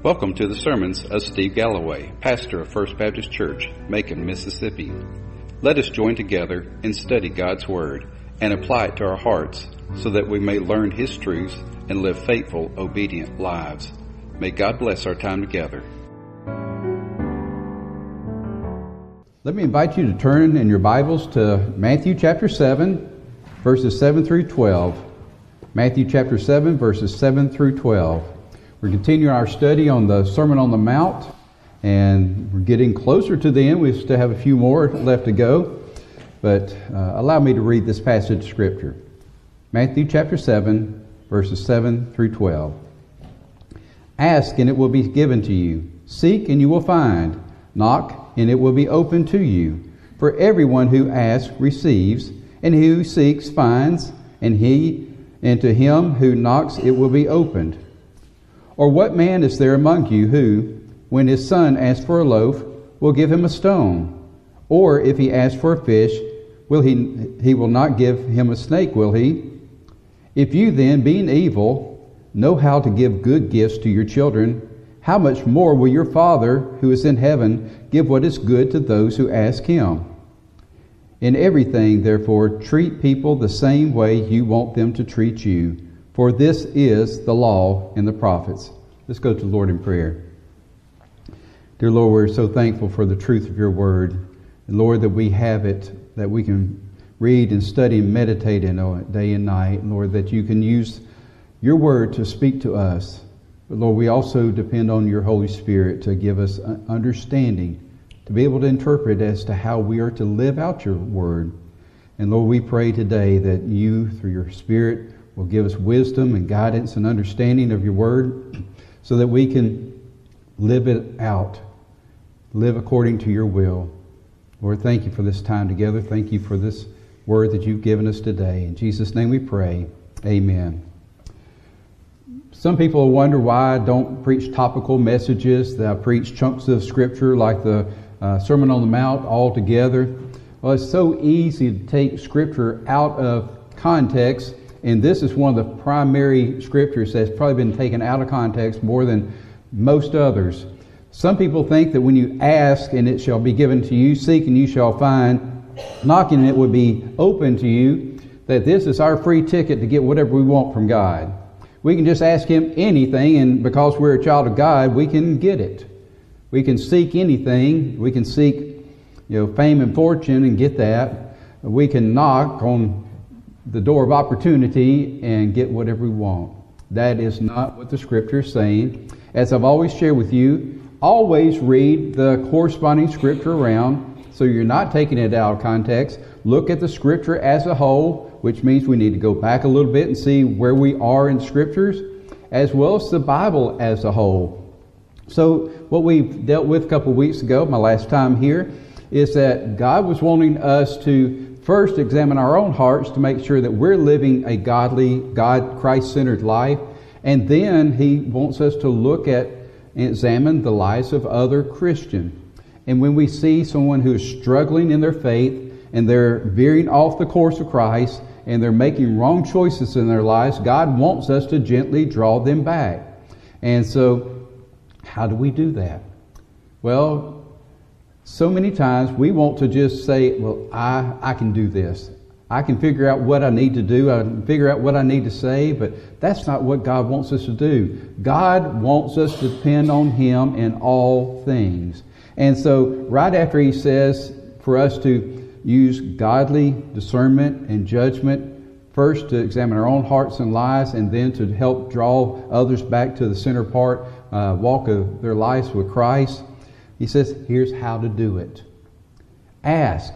Welcome to the sermons of Steve Galloway, pastor of First Baptist Church, Macon, Mississippi. Let us join together and study God's Word and apply it to our hearts so that we may learn His truths and live faithful, obedient lives. May God bless our time together. Let me invite you to turn in your Bibles to Matthew chapter 7, verses 7 through 12. Matthew chapter 7, verses 7 through 12. We're continuing our study on the Sermon on the Mount, and we're getting closer to the end. We still have a few more left to go, but uh, allow me to read this passage of Scripture. Matthew chapter 7, verses 7 through 12. Ask, and it will be given to you. Seek, and you will find. Knock, and it will be opened to you. For everyone who asks receives, and who seeks finds, and he and to him who knocks it will be opened. Or what man is there among you who, when his son asks for a loaf, will give him a stone? Or if he asks for a fish, will he, he will not give him a snake, will he? If you then, being evil, know how to give good gifts to your children, how much more will your Father who is in heaven give what is good to those who ask him? In everything, therefore, treat people the same way you want them to treat you for this is the law and the prophets. Let's go to the Lord in prayer. Dear Lord, we're so thankful for the truth of your word. Lord, that we have it, that we can read and study and meditate in it day and night. Lord, that you can use your word to speak to us. But Lord, we also depend on your Holy Spirit to give us understanding, to be able to interpret as to how we are to live out your word. And Lord, we pray today that you, through your Spirit, will give us wisdom and guidance and understanding of your word so that we can live it out, live according to your will. Lord, thank you for this time together. Thank you for this word that you've given us today. In Jesus' name we pray. Amen. Some people wonder why I don't preach topical messages, that I preach chunks of scripture like the uh, Sermon on the Mount all together. Well, it's so easy to take scripture out of context and this is one of the primary scriptures that's probably been taken out of context more than most others. Some people think that when you ask and it shall be given to you, seek and you shall find, knocking and it would be open to you, that this is our free ticket to get whatever we want from God. We can just ask Him anything, and because we're a child of God, we can get it. We can seek anything. We can seek, you know, fame and fortune and get that. We can knock on the door of opportunity and get whatever we want. That is not what the scripture is saying. As I've always shared with you, always read the corresponding scripture around so you're not taking it out of context. Look at the scripture as a whole, which means we need to go back a little bit and see where we are in scriptures, as well as the Bible as a whole. So, what we dealt with a couple of weeks ago, my last time here, is that God was wanting us to first examine our own hearts to make sure that we're living a godly, God, Christ centered life. And then he wants us to look at and examine the lives of other Christians. And when we see someone who is struggling in their faith and they're veering off the course of Christ and they're making wrong choices in their lives, God wants us to gently draw them back. And so, how do we do that? Well, so many times we want to just say, well, I, I can do this. I can figure out what I need to do. I can figure out what I need to say, but that's not what God wants us to do. God wants us to depend on Him in all things. And so, right after He says for us to use godly discernment and judgment, first to examine our own hearts and lives, and then to help draw others back to the center part, uh, walk of their lives with Christ, he says, here's how to do it. Ask,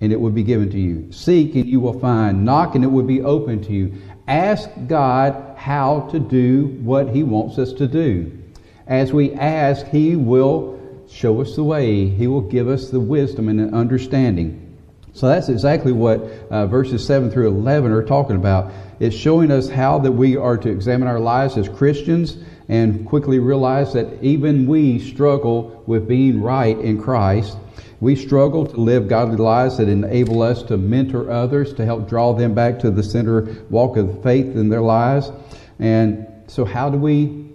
and it will be given to you. Seek, and you will find. Knock, and it will be open to you. Ask God how to do what He wants us to do. As we ask, He will show us the way. He will give us the wisdom and the understanding. So that's exactly what uh, verses 7 through 11 are talking about. It's showing us how that we are to examine our lives as Christians and quickly realize that even we struggle with being right in Christ. We struggle to live godly lives that enable us to mentor others, to help draw them back to the center walk of faith in their lives. And so, how do we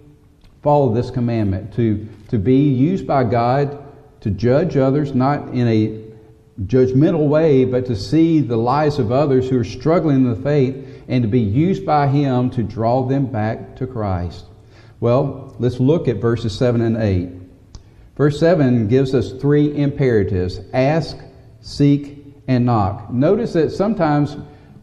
follow this commandment, to, to be used by God to judge others, not in a judgmental way, but to see the lives of others who are struggling in the faith and to be used by Him to draw them back to Christ. Well, let's look at verses 7 and 8. Verse 7 gives us three imperatives ask, seek, and knock. Notice that sometimes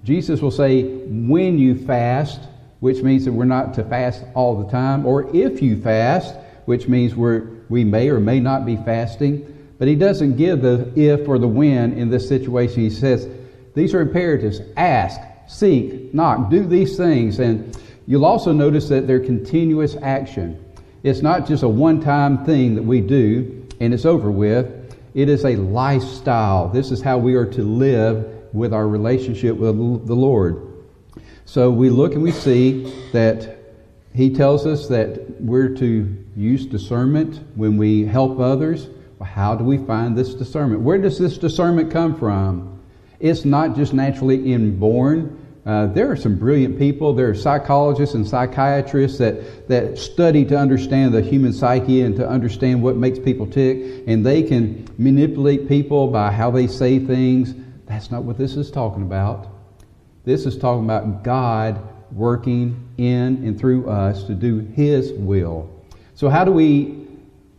Jesus will say, when you fast, which means that we're not to fast all the time, or if you fast, which means we're, we may or may not be fasting. But he doesn't give the if or the when in this situation. He says, these are imperatives. Ask, seek, knock, do these things. And you'll also notice that they're continuous action. It's not just a one time thing that we do and it's over with. It is a lifestyle. This is how we are to live with our relationship with the Lord. So we look and we see that he tells us that we're to use discernment when we help others. Well, how do we find this discernment? Where does this discernment come from? It's not just naturally inborn. Uh, there are some brilliant people. There are psychologists and psychiatrists that, that study to understand the human psyche and to understand what makes people tick, and they can manipulate people by how they say things. That's not what this is talking about. This is talking about God working in and through us to do His will. So, how do we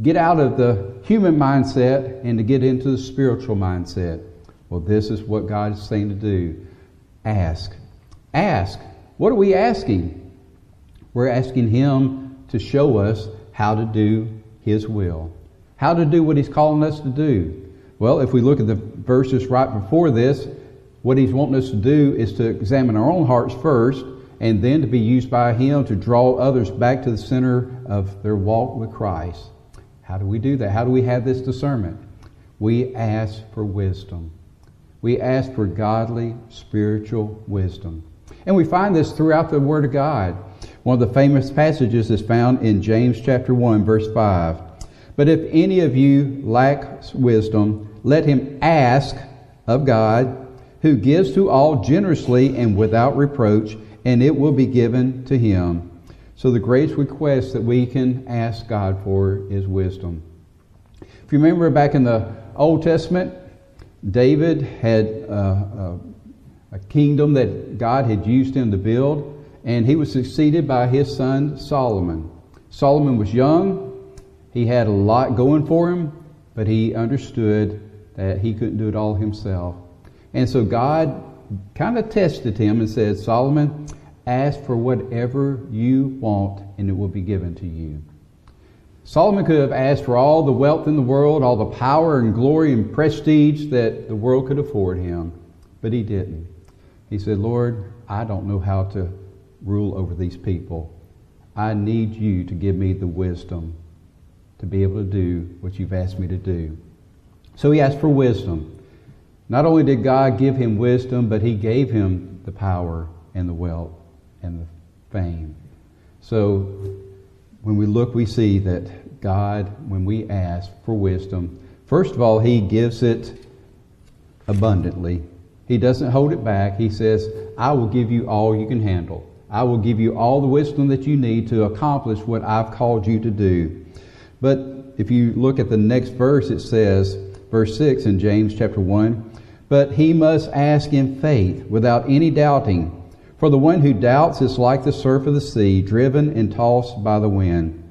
get out of the human mindset and to get into the spiritual mindset? Well, this is what God is saying to do. Ask. Ask. What are we asking? We're asking Him to show us how to do His will, how to do what He's calling us to do. Well, if we look at the verses right before this, what He's wanting us to do is to examine our own hearts first and then to be used by Him to draw others back to the center of their walk with Christ. How do we do that? How do we have this discernment? We ask for wisdom. We ask for godly, spiritual wisdom. And we find this throughout the Word of God. One of the famous passages is found in James chapter 1, verse 5. But if any of you lacks wisdom, let him ask of God, who gives to all generously and without reproach, and it will be given to him. So the greatest request that we can ask God for is wisdom. If you remember back in the Old Testament, David had uh, uh, a kingdom that God had used him to build, and he was succeeded by his son Solomon. Solomon was young, he had a lot going for him, but he understood that he couldn't do it all himself. And so God kind of tested him and said, Solomon, ask for whatever you want and it will be given to you. Solomon could have asked for all the wealth in the world, all the power and glory and prestige that the world could afford him, but he didn't. He said, Lord, I don't know how to rule over these people. I need you to give me the wisdom to be able to do what you've asked me to do. So he asked for wisdom. Not only did God give him wisdom, but he gave him the power and the wealth and the fame. So when we look, we see that God, when we ask for wisdom, first of all, he gives it abundantly. He doesn't hold it back. He says, I will give you all you can handle. I will give you all the wisdom that you need to accomplish what I've called you to do. But if you look at the next verse, it says, verse 6 in James chapter 1, but he must ask in faith without any doubting. For the one who doubts is like the surf of the sea, driven and tossed by the wind.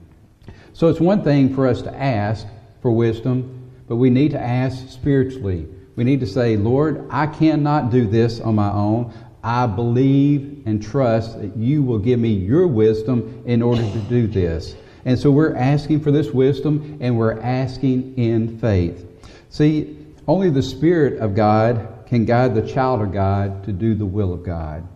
So it's one thing for us to ask for wisdom, but we need to ask spiritually. We need to say, Lord, I cannot do this on my own. I believe and trust that you will give me your wisdom in order to do this. And so we're asking for this wisdom and we're asking in faith. See, only the Spirit of God can guide the child of God to do the will of God.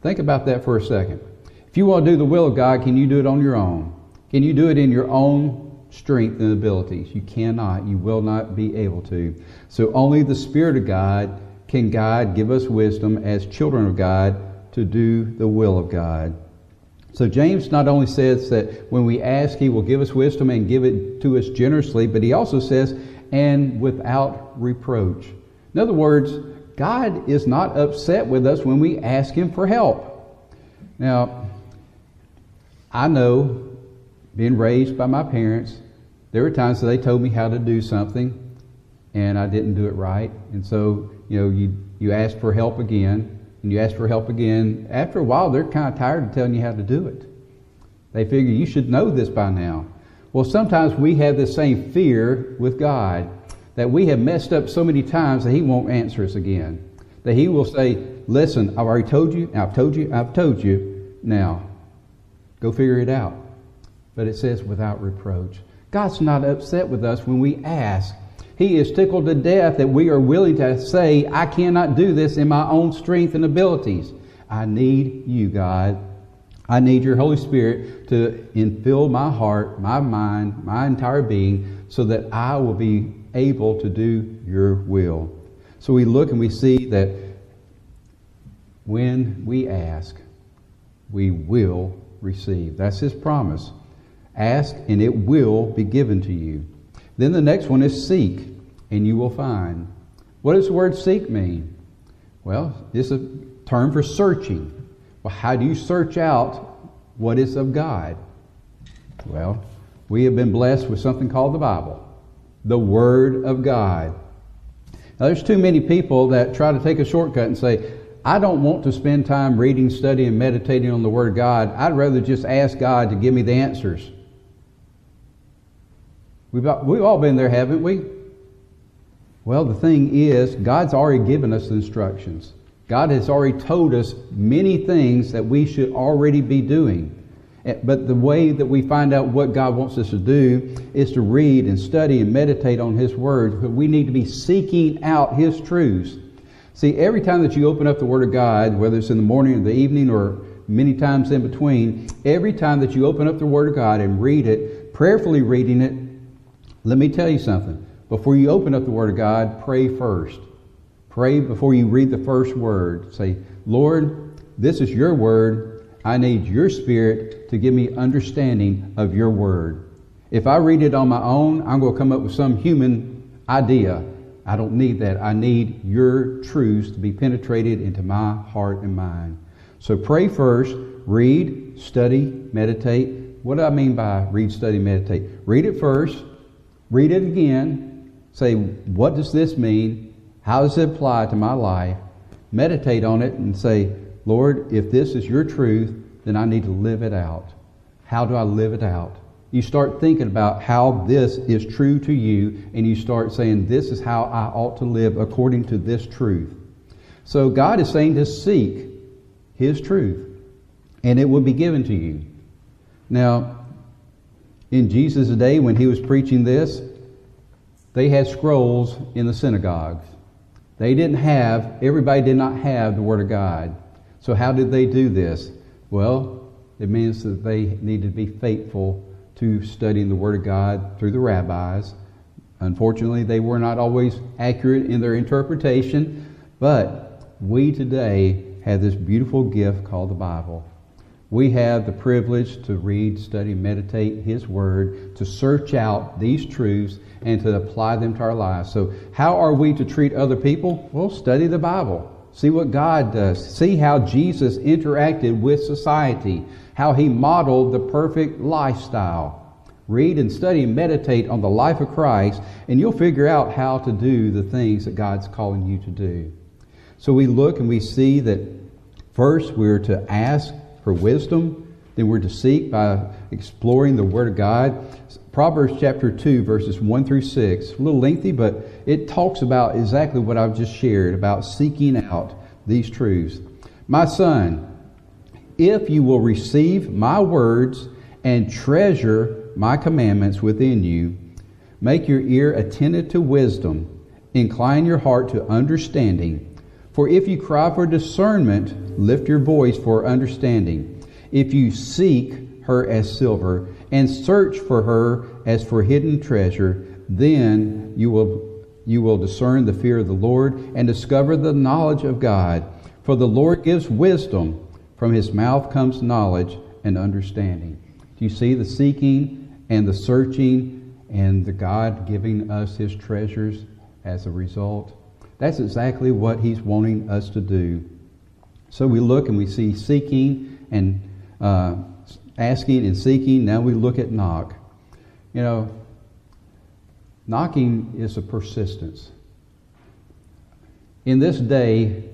Think about that for a second. If you want to do the will of God, can you do it on your own? Can you do it in your own strength and abilities? You cannot. You will not be able to. So only the Spirit of God can guide, give us wisdom as children of God to do the will of God. So James not only says that when we ask, he will give us wisdom and give it to us generously, but he also says, and without reproach. In other words, God is not upset with us when we ask him for help. Now, I know being raised by my parents, there were times that they told me how to do something and I didn't do it right. And so, you know, you, you ask for help again and you ask for help again. After a while, they're kind of tired of telling you how to do it. They figure you should know this by now. Well, sometimes we have the same fear with God that we have messed up so many times that He won't answer us again. That He will say, Listen, I've already told you, I've told you, I've told you. Now, go figure it out. But it says without reproach. God's not upset with us when we ask. He is tickled to death that we are willing to say, I cannot do this in my own strength and abilities. I need you, God. I need your Holy Spirit to infill my heart, my mind, my entire being, so that I will be able to do your will. So we look and we see that when we ask, we will receive. That's his promise. Ask and it will be given to you. Then the next one is seek and you will find. What does the word seek mean? Well, it's a term for searching. Well, how do you search out what is of God? Well, we have been blessed with something called the Bible, the Word of God. Now, there's too many people that try to take a shortcut and say, I don't want to spend time reading, studying, meditating on the Word of God. I'd rather just ask God to give me the answers. We've, we've all been there, haven't we? Well, the thing is, God's already given us instructions. God has already told us many things that we should already be doing. Eh, but the way that we find out what God wants us to do is to read and study and meditate on His Word. We need to be seeking out His truths. See, every time that you open up the Word of God, whether it's in the morning or the evening or many times in between, every time that you open up the Word of God and read it, prayerfully reading it, let me tell you something. Before you open up the Word of God, pray first. Pray before you read the first word. Say, Lord, this is your word. I need your spirit to give me understanding of your word. If I read it on my own, I'm going to come up with some human idea. I don't need that. I need your truths to be penetrated into my heart and mind. So pray first, read, study, meditate. What do I mean by read, study, meditate? Read it first, read it again, say, what does this mean? How does it apply to my life? Meditate on it and say, Lord, if this is your truth, then I need to live it out. How do I live it out? You start thinking about how this is true to you, and you start saying, This is how I ought to live according to this truth. So God is saying to seek His truth, and it will be given to you. Now, in Jesus' day, when He was preaching this, they had scrolls in the synagogues. They didn't have, everybody did not have the Word of God. So how did they do this? Well, it means that they needed to be faithful to studying the Word of God through the rabbis. Unfortunately, they were not always accurate in their interpretation, but we today have this beautiful gift called the Bible. We have the privilege to read, study, meditate His Word, to search out these truths, and to apply them to our lives. So, how are we to treat other people? Well, study the Bible. See what God does. See how Jesus interacted with society, how He modeled the perfect lifestyle. Read and study and meditate on the life of Christ, and you'll figure out how to do the things that God's calling you to do. So we look and we see that first we're to ask for wisdom. Then we're to seek by exploring the Word of God. Proverbs chapter 2, verses 1 through 6. A little lengthy, but it talks about exactly what I've just shared about seeking out these truths. My son, if you will receive my words and treasure my commandments within you, make your ear attentive to wisdom, incline your heart to understanding for if you cry for discernment, lift your voice for understanding. If you seek her as silver and search for her as for hidden treasure, then you will you will discern the fear of the Lord and discover the knowledge of God. For the Lord gives wisdom, from his mouth comes knowledge and understanding. Do you see the seeking and the searching and the God giving us his treasures as a result? That's exactly what he's wanting us to do. So we look and we see seeking and uh, asking and seeking. Now we look at knock. You know, knocking is a persistence. In this day,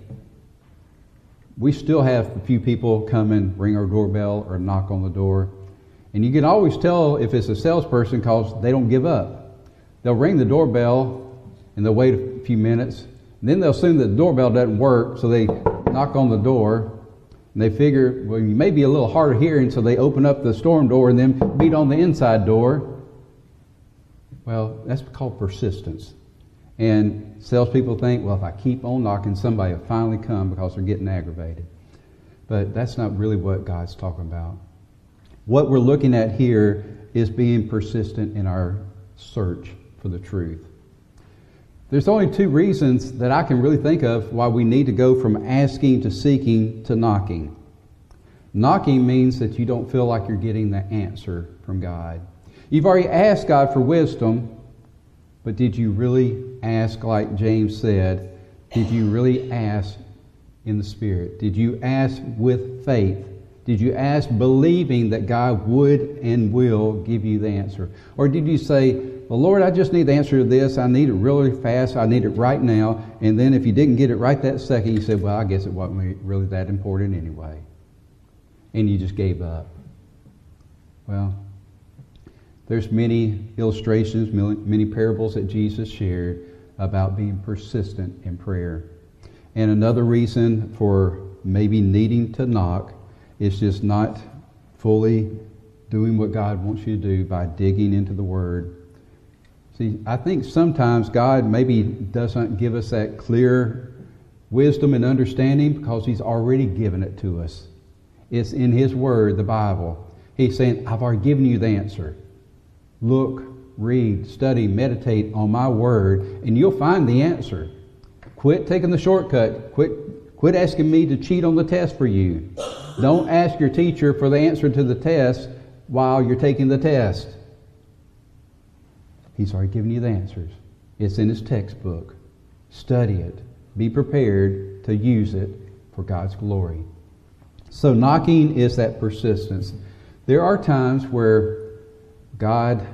we still have a few people come and ring our doorbell or knock on the door. And you can always tell if it's a salesperson because they don't give up. They'll ring the doorbell and they'll wait a few minutes. Then they'll assume that the doorbell doesn't work, so they knock on the door. And they figure, well, you may be a little hard of hearing, so they open up the storm door and then beat on the inside door. Well, that's called persistence. And salespeople think, well, if I keep on knocking, somebody will finally come because they're getting aggravated. But that's not really what God's talking about. What we're looking at here is being persistent in our search for the truth. There's only two reasons that I can really think of why we need to go from asking to seeking to knocking. Knocking means that you don't feel like you're getting the answer from God. You've already asked God for wisdom, but did you really ask, like James said, did you really ask in the Spirit? Did you ask with faith? Did you ask believing that God would and will give you the answer? Or did you say, Well, Lord, I just need the answer to this. I need it really fast. I need it right now. And then if you didn't get it right that second, you said, Well, I guess it wasn't really that important anyway. And you just gave up. Well, there's many illustrations, many parables that Jesus shared about being persistent in prayer. And another reason for maybe needing to knock is just not fully doing what God wants you to do by digging into the Word. See, I think sometimes God maybe doesn't give us that clear wisdom and understanding because He's already given it to us. It's in His Word, the Bible. He's saying, I've already given you the answer. Look, read, study, meditate on my word, and you'll find the answer. Quit taking the shortcut. Quit, quit asking me to cheat on the test for you. Don't ask your teacher for the answer to the test while you're taking the test. He's already given you the answers. It's in his textbook. Study it. Be prepared to use it for God's glory. So, knocking is that persistence. There are times where God,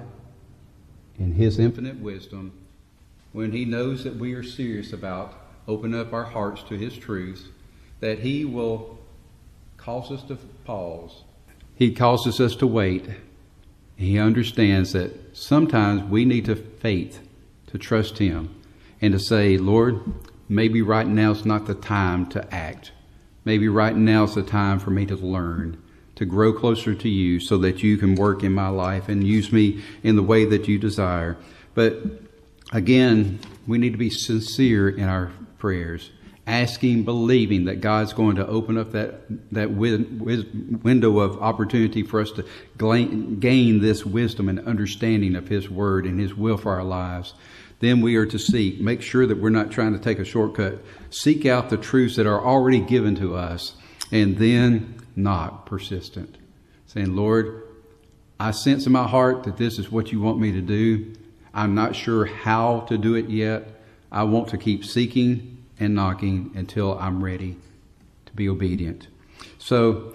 in His infinite wisdom, when He knows that we are serious about opening up our hearts to His truth, that He will cause us to pause. He causes us to wait. He understands that sometimes we need to faith to trust Him and to say, Lord, maybe right now is not the time to act. Maybe right now is the time for me to learn to grow closer to you so that you can work in my life and use me in the way that you desire. But again, we need to be sincere in our prayers, asking, believing that God's going to open up that, that window of opportunity for us to gain this wisdom and understanding of His Word and His will for our lives. Then we are to seek, make sure that we're not trying to take a shortcut. Seek out the truths that are already given to us, and then not persistent. Saying, Lord, I sense in my heart that this is what you want me to do. I'm not sure how to do it yet. I want to keep seeking and knocking until I'm ready to be obedient. So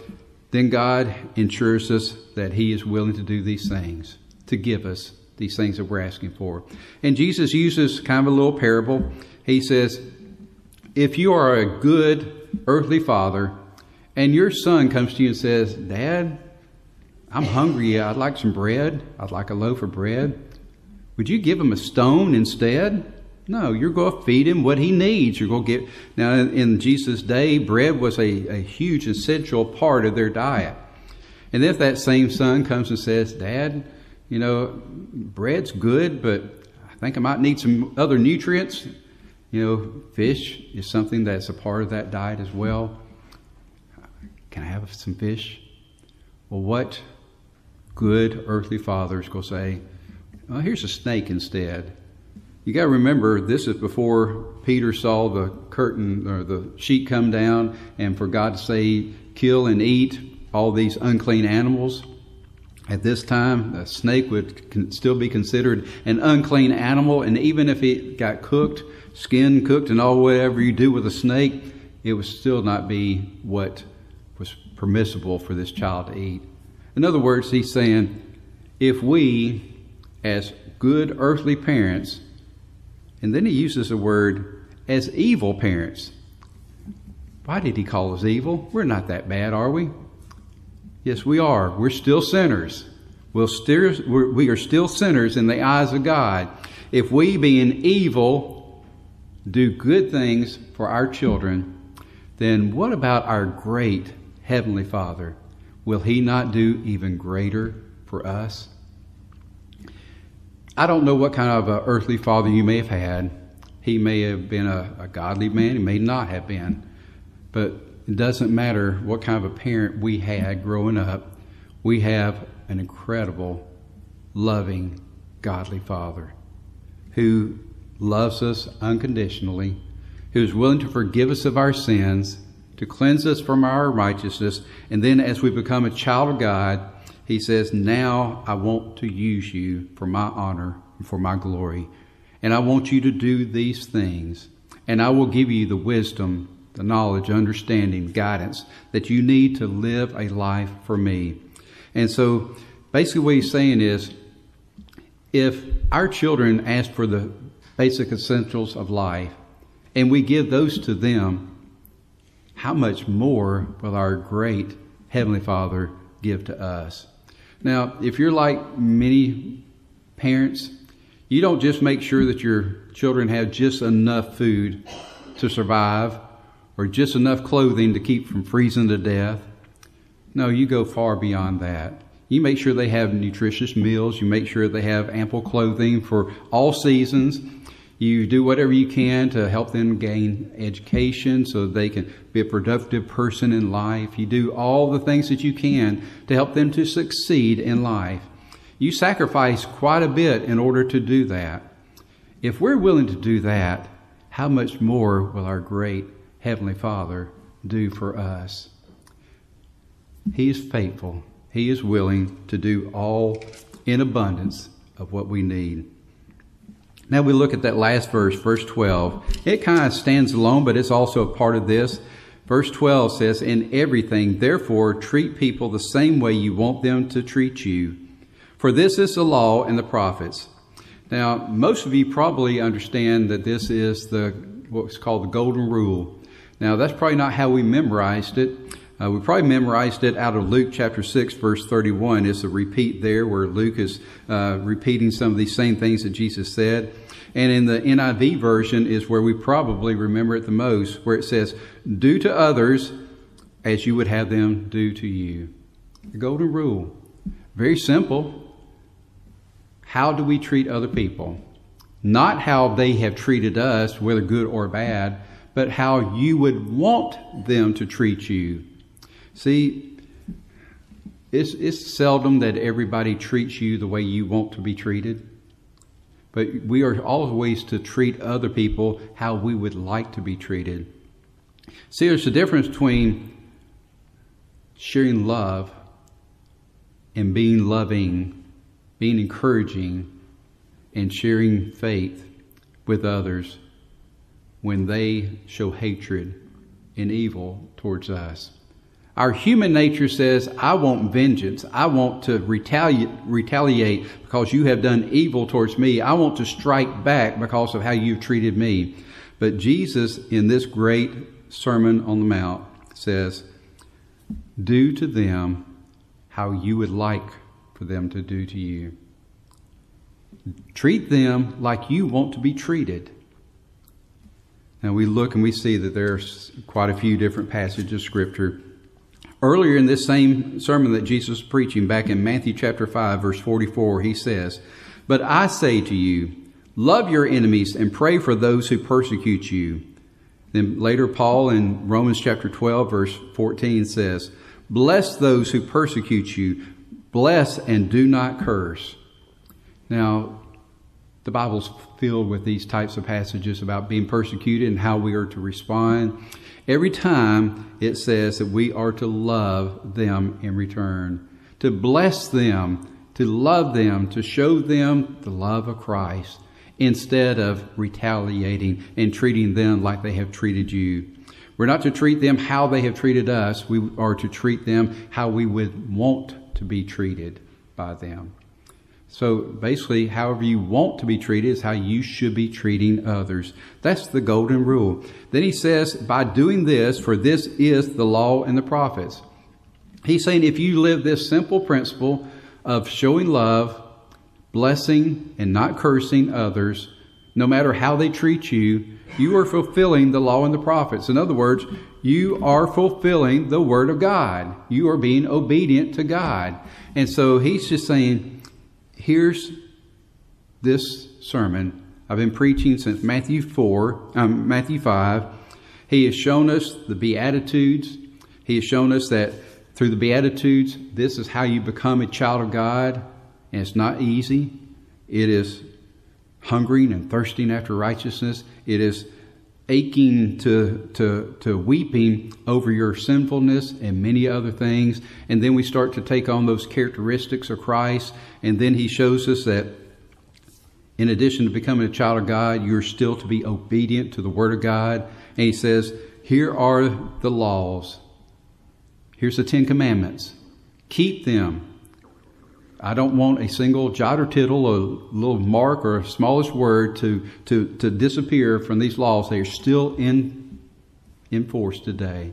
then God ensures us that He is willing to do these things, to give us these things that we're asking for. And Jesus uses kind of a little parable. He says, If you are a good earthly father, and your son comes to you and says, Dad, I'm hungry. I'd like some bread. I'd like a loaf of bread. Would you give him a stone instead? No, you're going to feed him what he needs. You're going to get. Now, in Jesus' day, bread was a, a huge essential part of their diet. And if that same son comes and says, Dad, you know, bread's good, but I think I might need some other nutrients. You know, fish is something that's a part of that diet as well. Can I have some fish? Well, what good earthly father is going to say, well, here's a snake instead? You got to remember, this is before Peter saw the curtain or the sheet come down, and for God to say, kill and eat all these unclean animals. At this time, a snake would still be considered an unclean animal, and even if it got cooked, skin cooked, and all whatever you do with a snake, it would still not be what was permissible for this child to eat. In other words, he's saying, if we, as good earthly parents, and then he uses the word as evil parents. Why did he call us evil? We're not that bad, are we? Yes, we are. We're still sinners. We'll still, we are still sinners in the eyes of God. If we, being evil, do good things for our children, then what about our great Heavenly Father? Will He not do even greater for us? I don't know what kind of earthly father you may have had. He may have been a, a godly man, he may not have been. But it doesn't matter what kind of a parent we had growing up. We have an incredible, loving, godly father who loves us unconditionally, who is willing to forgive us of our sins, to cleanse us from our righteousness, and then as we become a child of God, he says, Now I want to use you for my honor and for my glory. And I want you to do these things. And I will give you the wisdom, the knowledge, understanding, guidance that you need to live a life for me. And so basically what he's saying is if our children ask for the basic essentials of life and we give those to them, how much more will our great Heavenly Father give to us? Now, if you're like many parents, you don't just make sure that your children have just enough food to survive or just enough clothing to keep from freezing to death. No, you go far beyond that. You make sure they have nutritious meals. You make sure they have ample clothing for all seasons. You do whatever you can to help them gain education so they can be a productive person in life. You do all the things that you can to help them to succeed in life. You sacrifice quite a bit in order to do that. If we're willing to do that, how much more will our great Heavenly Father do for us? He is faithful. He is willing to do all in abundance of what we need. Now we look at that last verse, verse 12. It kind of stands alone, but it's also a part of this. Verse 12 says, In everything, therefore, treat people the same way you want them to treat you. For this is the law and the prophets. Now, most of you probably understand that this is the what's called the golden rule. Now, that's probably not how we memorized it. Uh, we probably memorized it out of Luke chapter 6, verse 31. It's a repeat there where Luke is uh, repeating some of these same things that Jesus said. And in the NIV version is where we probably remember it the most, where it says, Do to others as you would have them do to you. The golden rule. Very simple. How do we treat other people? Not how they have treated us, whether good or bad, but how you would want them to treat you. See, it's, it's seldom that everybody treats you the way you want to be treated. But we are always to treat other people how we would like to be treated. See, there's a difference between sharing love and being loving, being encouraging, and sharing faith with others when they show hatred and evil towards us. Our human nature says, I want vengeance. I want to retaliate, retaliate because you have done evil towards me. I want to strike back because of how you've treated me. But Jesus, in this great Sermon on the Mount, says, Do to them how you would like for them to do to you. Treat them like you want to be treated. Now we look and we see that there's quite a few different passages of Scripture Earlier in this same sermon that Jesus was preaching back in Matthew chapter 5 verse 44, he says, But I say to you, love your enemies and pray for those who persecute you. Then later Paul in Romans chapter 12 verse 14 says, Bless those who persecute you, bless and do not curse. Now, the Bible's filled with these types of passages about being persecuted and how we are to respond. Every time it says that we are to love them in return, to bless them, to love them, to show them the love of Christ instead of retaliating and treating them like they have treated you. We're not to treat them how they have treated us. We are to treat them how we would want to be treated by them. So basically, however you want to be treated is how you should be treating others. That's the golden rule. Then he says, by doing this, for this is the law and the prophets. He's saying if you live this simple principle of showing love, blessing, and not cursing others, no matter how they treat you, you are fulfilling the law and the prophets. In other words, you are fulfilling the word of God. You are being obedient to God. And so he's just saying, here's this sermon I've been preaching since Matthew 4, um, Matthew 5. He has shown us the Beatitudes. He has shown us that through the Beatitudes, this is how you become a child of God. And it's not easy. It is hungering and thirsting after righteousness. It is aching to, to, to weeping over your sinfulness and many other things. And then we start to take on those characteristics of Christ. And then he shows us that in addition to becoming a child of God, you're still to be obedient to the Word of God. And he says, Here are the laws. Here's the Ten Commandments. Keep them. I don't want a single jot or tittle, a little mark or a smallest word to, to, to disappear from these laws. They are still in, in force today.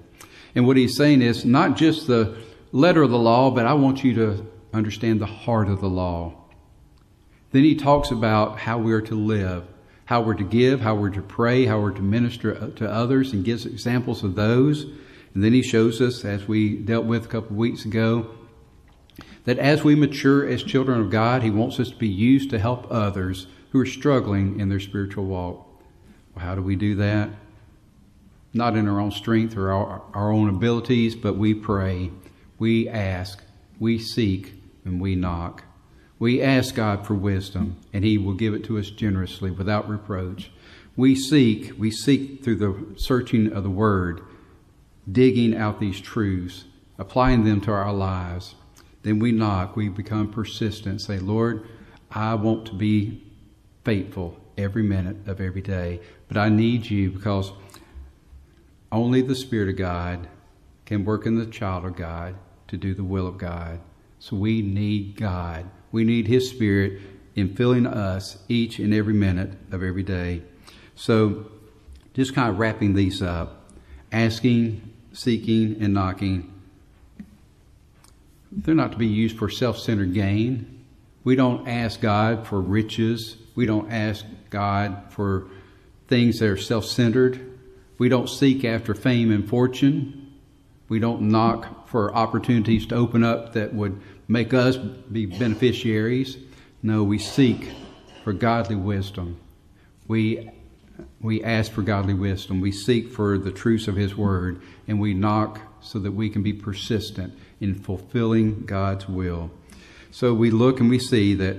And what he's saying is not just the letter of the law, but I want you to understand the heart of the law. Then he talks about how we are to live, how we're to give, how we're to pray, how we're to minister to others, and gives examples of those. And then he shows us, as we dealt with a couple of weeks ago, that as we mature as children of God, He wants us to be used to help others who are struggling in their spiritual walk. Well, how do we do that? Not in our own strength or our, our own abilities, but we pray, we ask, we seek, and we knock. We ask God for wisdom, and He will give it to us generously without reproach. We seek, we seek through the searching of the Word, digging out these truths, applying them to our lives. Then we knock, we become persistent, say, Lord, I want to be faithful every minute of every day, but I need you because only the Spirit of God can work in the child of God to do the will of God. So we need God. We need His Spirit in filling us each and every minute of every day. So, just kind of wrapping these up asking, seeking, and knocking they're not to be used for self centered gain. We don't ask God for riches. We don't ask God for things that are self centered. We don't seek after fame and fortune. We don't knock for opportunities to open up that would make us be beneficiaries. No, we seek for godly wisdom. We, we ask for godly wisdom. We seek for the truths of His Word, and we knock so that we can be persistent in fulfilling God's will. So we look and we see that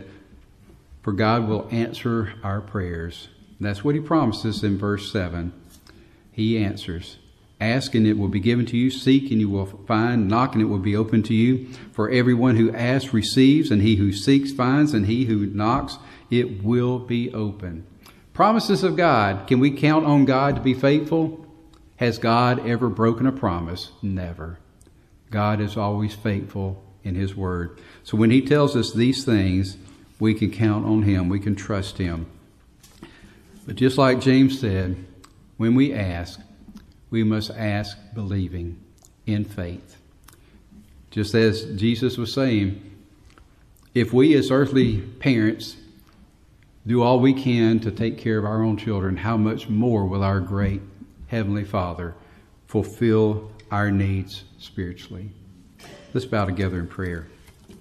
for God will answer our prayers. That's what he promises in verse 7. He answers. Ask and it will be given to you. Seek and you will find. Knock and it will be open to you. For everyone who asks receives, and he who seeks finds, and he who knocks it will be open. Promises of God. Can we count on God to be faithful? Has God ever broken a promise? Never. God is always faithful in His Word. So when He tells us these things, we can count on Him, we can trust Him. But just like James said, when we ask, we must ask believing in faith. Just as Jesus was saying, if we as earthly parents do all we can to take care of our own children, how much more will our great Heavenly Father fulfill our needs spiritually. Let's bow together in prayer.